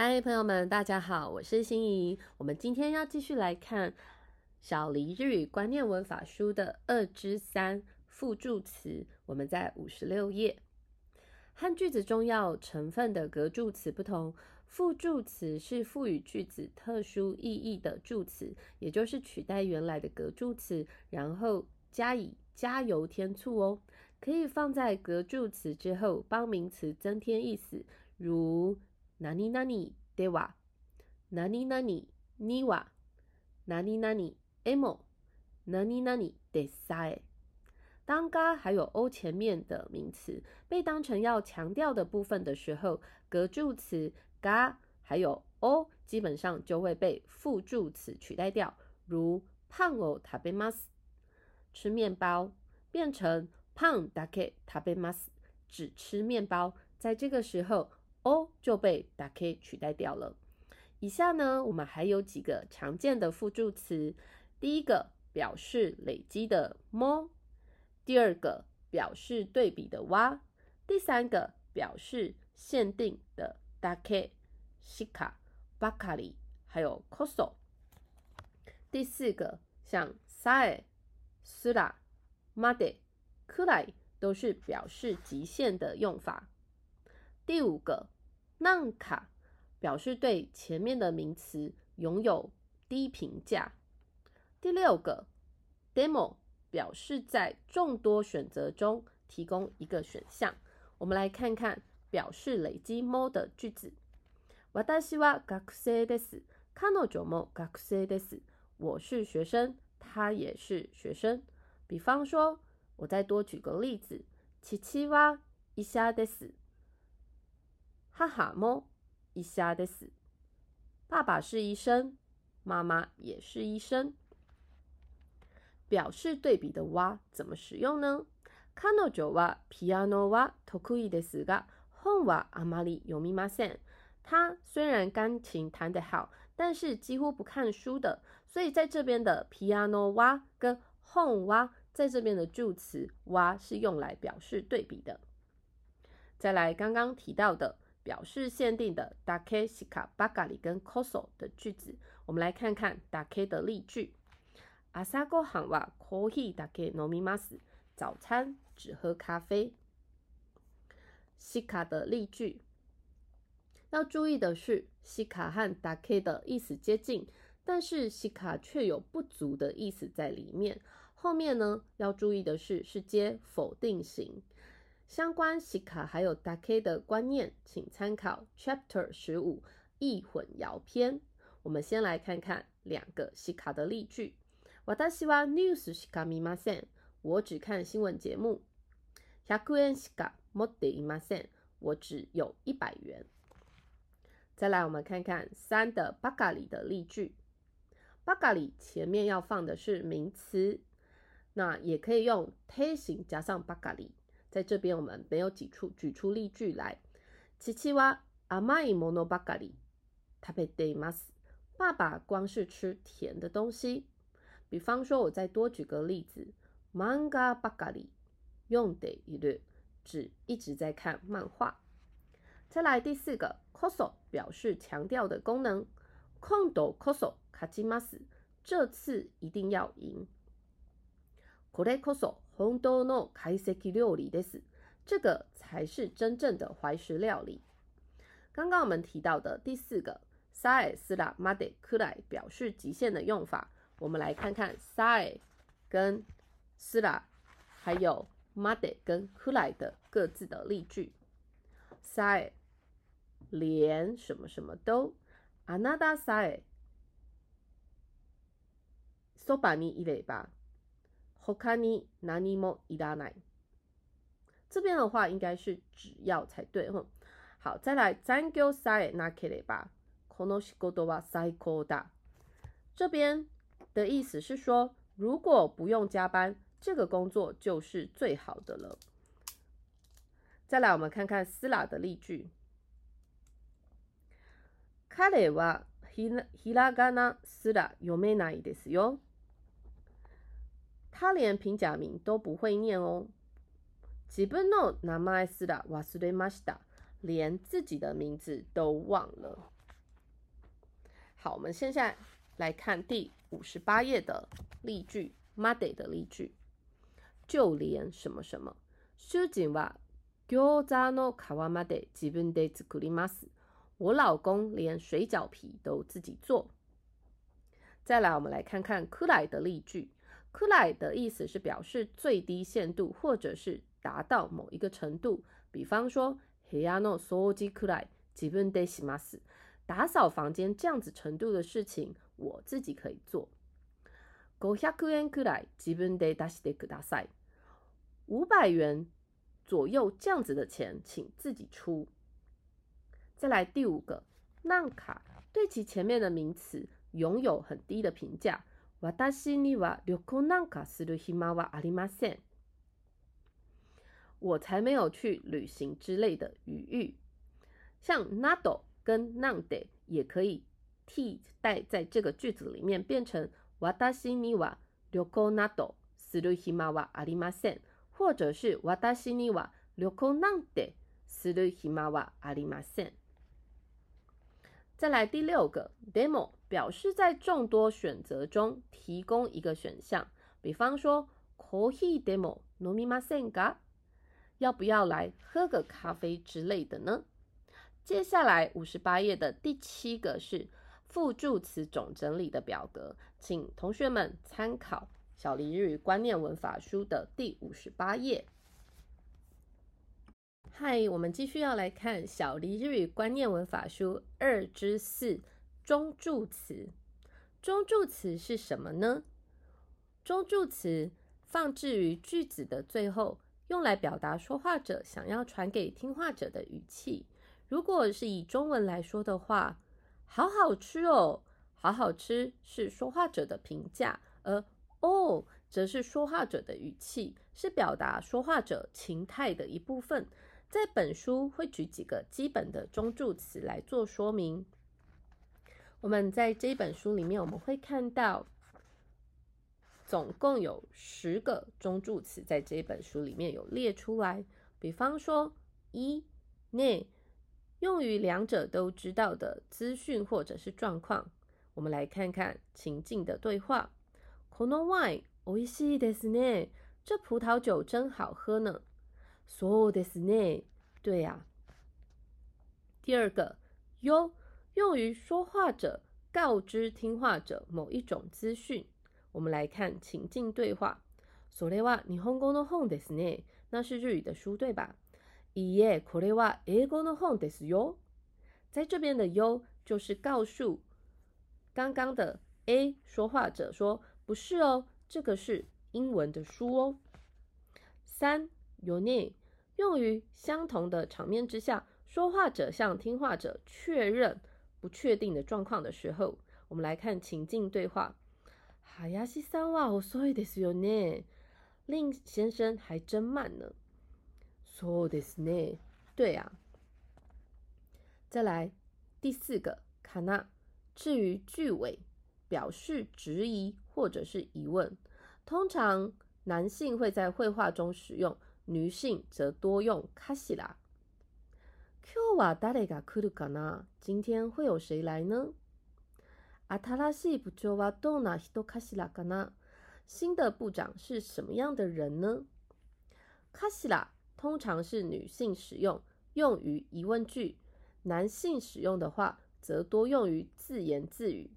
嗨，朋友们，大家好，我是心怡。我们今天要继续来看《小黎日语观念文法书》的二之三附助词。我们在五十六页。和句子中要成分的格助词不同，附助词是赋予句子特殊意义的助词，也就是取代原来的格助词，然后加以加油添醋哦。可以放在格助词之后，帮名词增添意思，如。哪里哪里对哇？哪里哪里你哇？哪里哪里 emo？哪里哪里得塞？当嘎还有 o 前面的名词被当成要强调的部分的时候，格助词嘎还有 o 基本上就会被副助词取代掉。如胖哦食べます，吃面包变成胖だけ食べます，只吃面包。在这个时候。 O 就被打 k 取代掉了。以下呢，我们还有几个常见的副助词。第一个表示累积的 mo，第二个表示对比的 wa，第三个表示限定的 dake、shika、bakari，还有 koso。第四个像 sae、sura、made、kurai 都是表示极限的用法。第五个。nan 卡表示对前面的名词拥有低评价。第六个 demo 表示在众多选择中提供一个选项。我们来看看表示累积 mo 的句子。私は学生です。彼女も学生です。我是学生，他也是学生。比方说，我再多举个例子。父は医者です。 哈哈么，一下的死。爸爸是医生，妈妈也是医生。表示对比的哇怎么使用呢？彼女はピアノは得意ですが、本はあまり読みません。他虽然钢琴弹得好，但是几乎不看书的。所以在这边的ピアノは跟本は在这边的助词哇是用来表示对比的。再来刚刚提到的。 表示限定的 dake shika bakari 跟 koso 的句子，我们来看看 dake 的例句。朝ごはんはコーヒーだけ飲みます。早餐只喝咖啡。shika 的例句，要注意的是，shika 和 dake 的意思接近，但是 shika 却有不足的意思在里面。后面呢，要注意的是，是接否定型。 相关西卡还有 dake 的观念，请参考 Chapter 十五易混淆篇。我们先来看看两个西卡的例句。私はニュースしか見ません。我只看新闻节目。百円しか持っていません。我只有一百元。再来，我们看看三的巴嘎里的例句。巴嘎里前面要放的是名词，那也可以用推形加上巴嘎里。 在这边，我们没有举出举出例句来。七七哇阿玛伊莫诺巴咖喱，他被 day mas。爸爸光是吃甜的东西。比方说，我再多举个例子，manga 巴咖喱用 day 一律指一直在看漫画。再来第四个，koso 表示强调的功能。空斗 koso 卡基 mas，这次一定要赢。これこそ 本当の懐石料理です。这个才是真正的怀石料理。刚刚我们提到的第四个サエスラマデクライ表示极限的用法，我们来看看サエ跟スラ还有マデ跟クライ的各自的例句。サエ连什么什么都，あなたサエそばにいれば。 他に何もいらない。这边的话应该是只要才对哈。好，再来残業さえなければこの仕事は最高だ。这边的意思是说，如果不用加班，这个工作就是最好的了。再来，我们看看斯拉的例句。彼はひらがなすら読めないですよ。 他连平假名都不会念哦。自分の名前すら忘れました，连自己的名字都忘了。 好，我们现在来看第五十八页的例句 m o d y 的例句。就连什么什么，主人は餃子の皮まで自分で作ります。我老公连水饺皮都自己做。再来，我们来看看“くらい”的例句。“ くらい”的意思是表示最低限度，或者是达到某一个程度。比方说，部屋の掃除くらい自分でします。打扫房间这样子程度的事情，我自己可以做。五百円くらい自分で出してください。五百元左右这样子的钱，请自己出。再来第五个，なんか对其前面的名词拥有很低的评价。 私には旅行なんかする暇はありません。我才没有去旅行之类的余裕。像 nado 跟 nande 也可以替代在这个句子里面，变成私には旅行などする暇はありません。或者是私には旅行なんてする暇はありません。 再来第六个，demo 表示在众多选择中提供一个选项，比方说コーヒーでも飲みませんか？要不要来喝个咖啡之类的呢？接下来五十八页的第七个是副助词总整理的表格，请同学们参考。小黎日语观念文法书的第五十八页。 嗨，我们继续要来看小黎日语观念文法书二之四中助词。中助词是什么呢？中助词放置于句子的最后，用来表达说话者想要传给听话者的语气。如果是以中文来说的话，好好吃哦，好好吃是说话者的评价，而哦，则是说话者的语气，是表达说话者情态的一部分。在本书会举几个基本的中助词来做说明。我们在这本书里面，我们会看到总共有十个中助词，在这本书里面有列出来。比方说，一内用于两者都知道的资讯或者是状况。我们来看看情境的对话。このワイン美味しいですね。这葡萄酒真好喝呢。 そうですね。对呀。第二个，よ用于说话者告知听话者某一种资讯。我们来看情境对话。それは日本語の本ですね。那是日语的书对吧？いいえ、これは英語の本ですよ。在这边的よ就是告诉刚刚的 A 说话者说。不是哦，这个是英文的书哦。三 有内用于相同的场面之下，说话者向听话者确认不确定的状况的时候，我们来看情境对话。哈亚西三哇，我说的是有呢，令先生还真慢呢。说的是呢，对啊。再来第四个卡纳，至于句尾。表示质疑或者是疑问，通常男性会在绘画中使用，女性则多用卡西拉。今日は誰が来るかな？今天会有谁来呢？新しい部長はどんな人かしらかな？新的部长是什么样的人呢？卡西拉通常是女性使用，用于疑问句；男性使用的话，则多用于自言自语。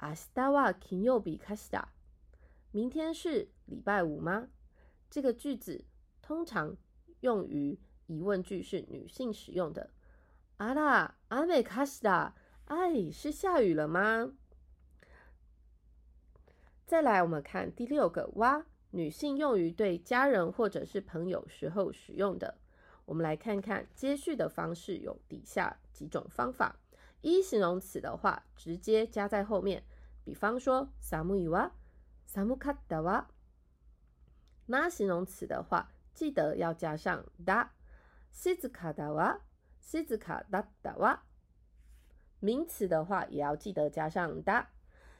明日は金曜日かしら？明天是礼拜五吗？这个句子 通常用于疑问句，是女性使用的。あら、雨かしら？哎，是下雨了吗？再来，我们看第六个哇，女性用于对家人或者是朋友时候使用的。我们来看看接续的方式有底下几种方法。一形容词的话，直接加在后面，比方说寒いわ、寒かったわ。那形容词的话， 记得要加上だ、静かだわ、静かだったわ。名词的话，也要记得加上だ、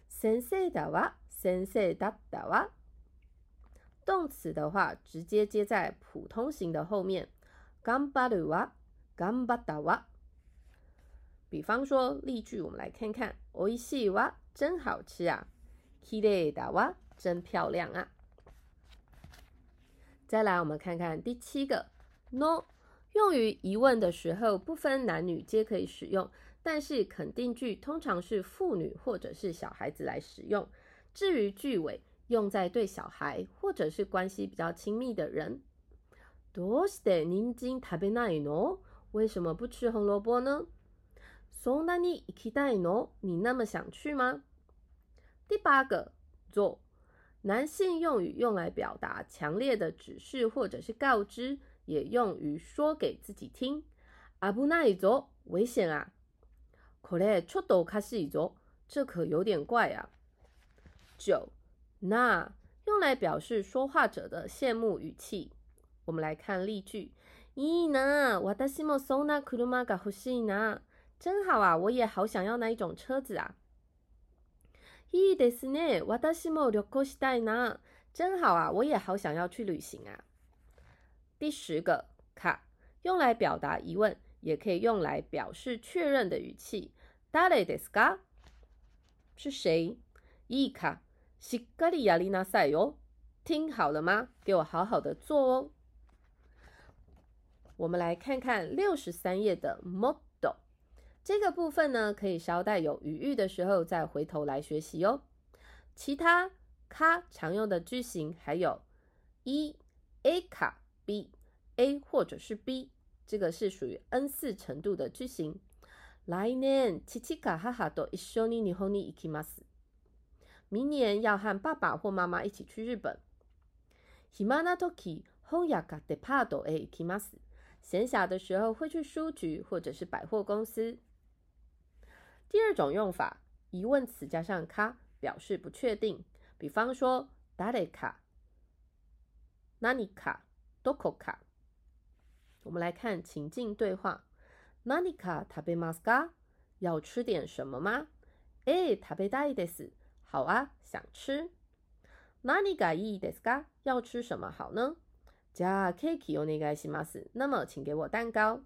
先生だわ、先生だったわ。动词的话，直接接在普通型的后面，頑張るわ、頑張ったわ。 比方说例句，我们来看看，おいしいわ，真好吃啊，きれいだわ，真漂亮啊。 再来，我们看看第七个，no，用于疑问的时候，不分男女皆可以使用，但是肯定句通常是妇女或者是小孩子来使用。至于句尾，用在对小孩或者是关系比较亲密的人。どうして人参食べないの？为什么不吃红萝卜呢？そんなに行きたいの？你那么想去吗？第八个，做。 男性用语用来表达强烈的指示或者是告知，也用于说给自己听。危ないぞ，危险啊！これちょっとおかしいぞ，这可有点怪啊。九，那用来表示说话者的羡慕语气。我们来看例句：いいな、私もそんな車が欲しいな。真好啊，我也好想要那一种车子啊。 いいですね。私も旅行したいな。真好啊，我也好想要去旅行啊。第十个か，用来表达疑问，也可以用来表示确认的语气。誰ですか？是谁？いいか、しっかりやりなさいよ。听好了吗？给我好好的做哦。我们来看看六十三页的 model。 这个部分呢，可以稍待有余裕的时候再回头来学习哦。其他卡常用的句型还有一 A 卡 B A 或者是 B，这个是属于 N 四程度的句型。来年七七卡哈哈都一緒に日本に行きます。明年要和爸爸或妈妈一起去日本。暇な時本屋かデパートへ行きます。闲暇的时候会去书局或者是百货公司。 第二种用法，疑问词加上卡，表示不确定。比方说，誰か、何か、どこか。我们来看情境对话。何か食べますか？要吃点什么吗？え、食べたいです。好啊，想吃。何がいいですか？要吃什么好呢？じゃあケーキお願いします。那么，请给我蛋糕。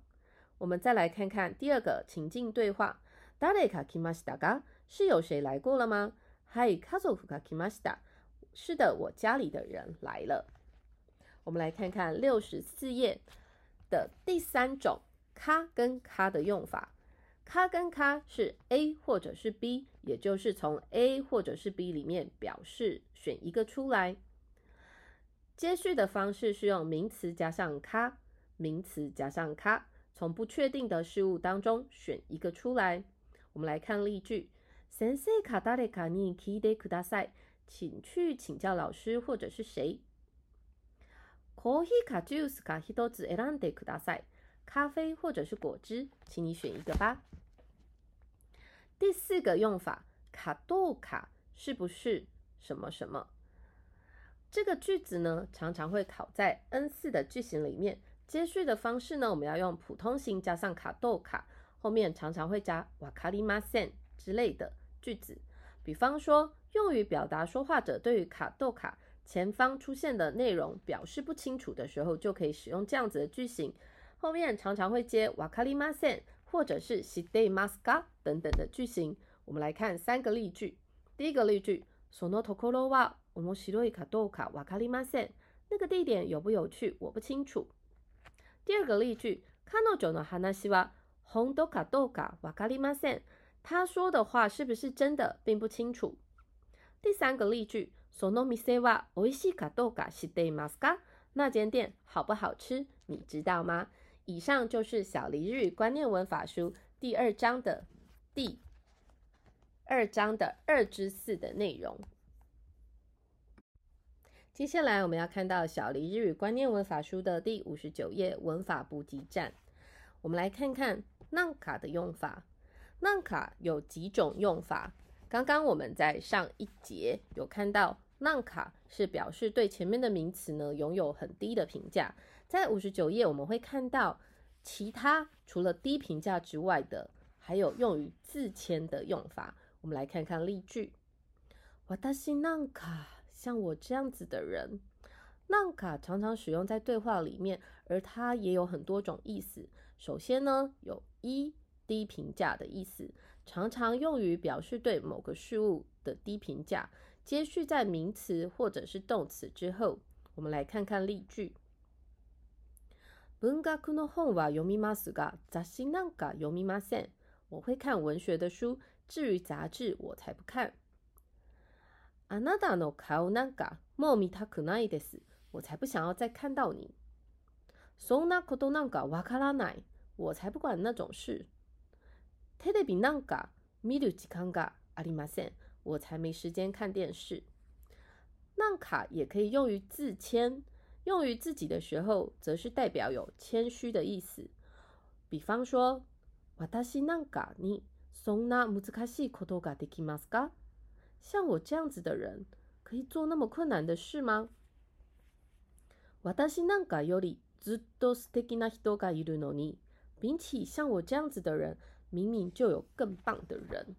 我们再来看看第二个情境对话。 誰か来ましたか？是有谁来过了吗？はい、家族が来ました。是的，我家里的人来了。我们来看看六十四页的第三种“卡”跟“卡”的用法。“卡”跟“卡”是 A 或者是 B，也就是从 A 或者是 B 里面表示选一个出来。接续的方式是用名词加上“卡”，名词加上“卡”，从不确定的事物当中选一个出来。 我们来看例句：先生卡达雷卡尼基德库达塞，请去请教老师或者是谁。コーヒーかジュースか一つ選んでください。咖啡或者是果汁，请你选一个吧。第四个用法，卡多卡是不是什么什么？这个句子呢，常常会考在 N 四的句型里面。接续的方式呢，我们要用普通型加上卡多卡。 后面常常会加瓦卡里马森之类的句子，比方说用于表达说话者对于卡豆卡前方出现的内容表示不清楚的时候，就可以使用这样子的句型。后面常常会接瓦卡里马森或者是西德马斯卡等等的句型。我们来看三个例句。第一个例句：そのところは面白いかどうかわかりません。那个地点有不有趣，我不清楚。第二个例句：彼女の話は 红豆卡豆卡瓦卡里马森，他说的话是不是真的，并不清楚。第三个例句，その店は美味しいかどうか知っていますか？那间店好不好吃，你知道吗？以上就是小黎日语观念文法书第二章的第二章的二之四的内容。接下来我们要看到小黎日语观念文法书的第五十九页文法补给站。我们来看看 浪卡的用法。浪卡有几种用法？刚刚我们在上一节有看到，浪卡是表示对前面的名词呢拥有很低的评价。在五十九页我们会看到其他除了低评价之外的，还有用于自谦的用法。我们来看看例句：我担心浪卡，像我这样子的人。浪卡常常使用在对话里面，而它也有很多种意思。首先呢，有一 低评价的意思，常常用于表示对某个事物的低评价，接续在名词或者是动词之后。我们来看看例句。文学の本は読みますが、雑誌なんか読みません。我会看文学的书，至于杂志，我才不看。あなたの顔なんかもう見たくないです。我才不想要再看到你。そんなことなんかわからない。 我才不管那种事。テレビなんか見る時間がありません。我才没时间看电视。なんか也可以用于自谦。用于自己的时候，则是代表有谦虚的意思。比方说，私なんかにそんな難しいことができますか？像我这样子的人，可以做那么困难的事吗？私なんかよりずっと素敵な人がいるのに， 比起像我这样子的人，明明就有更棒的人。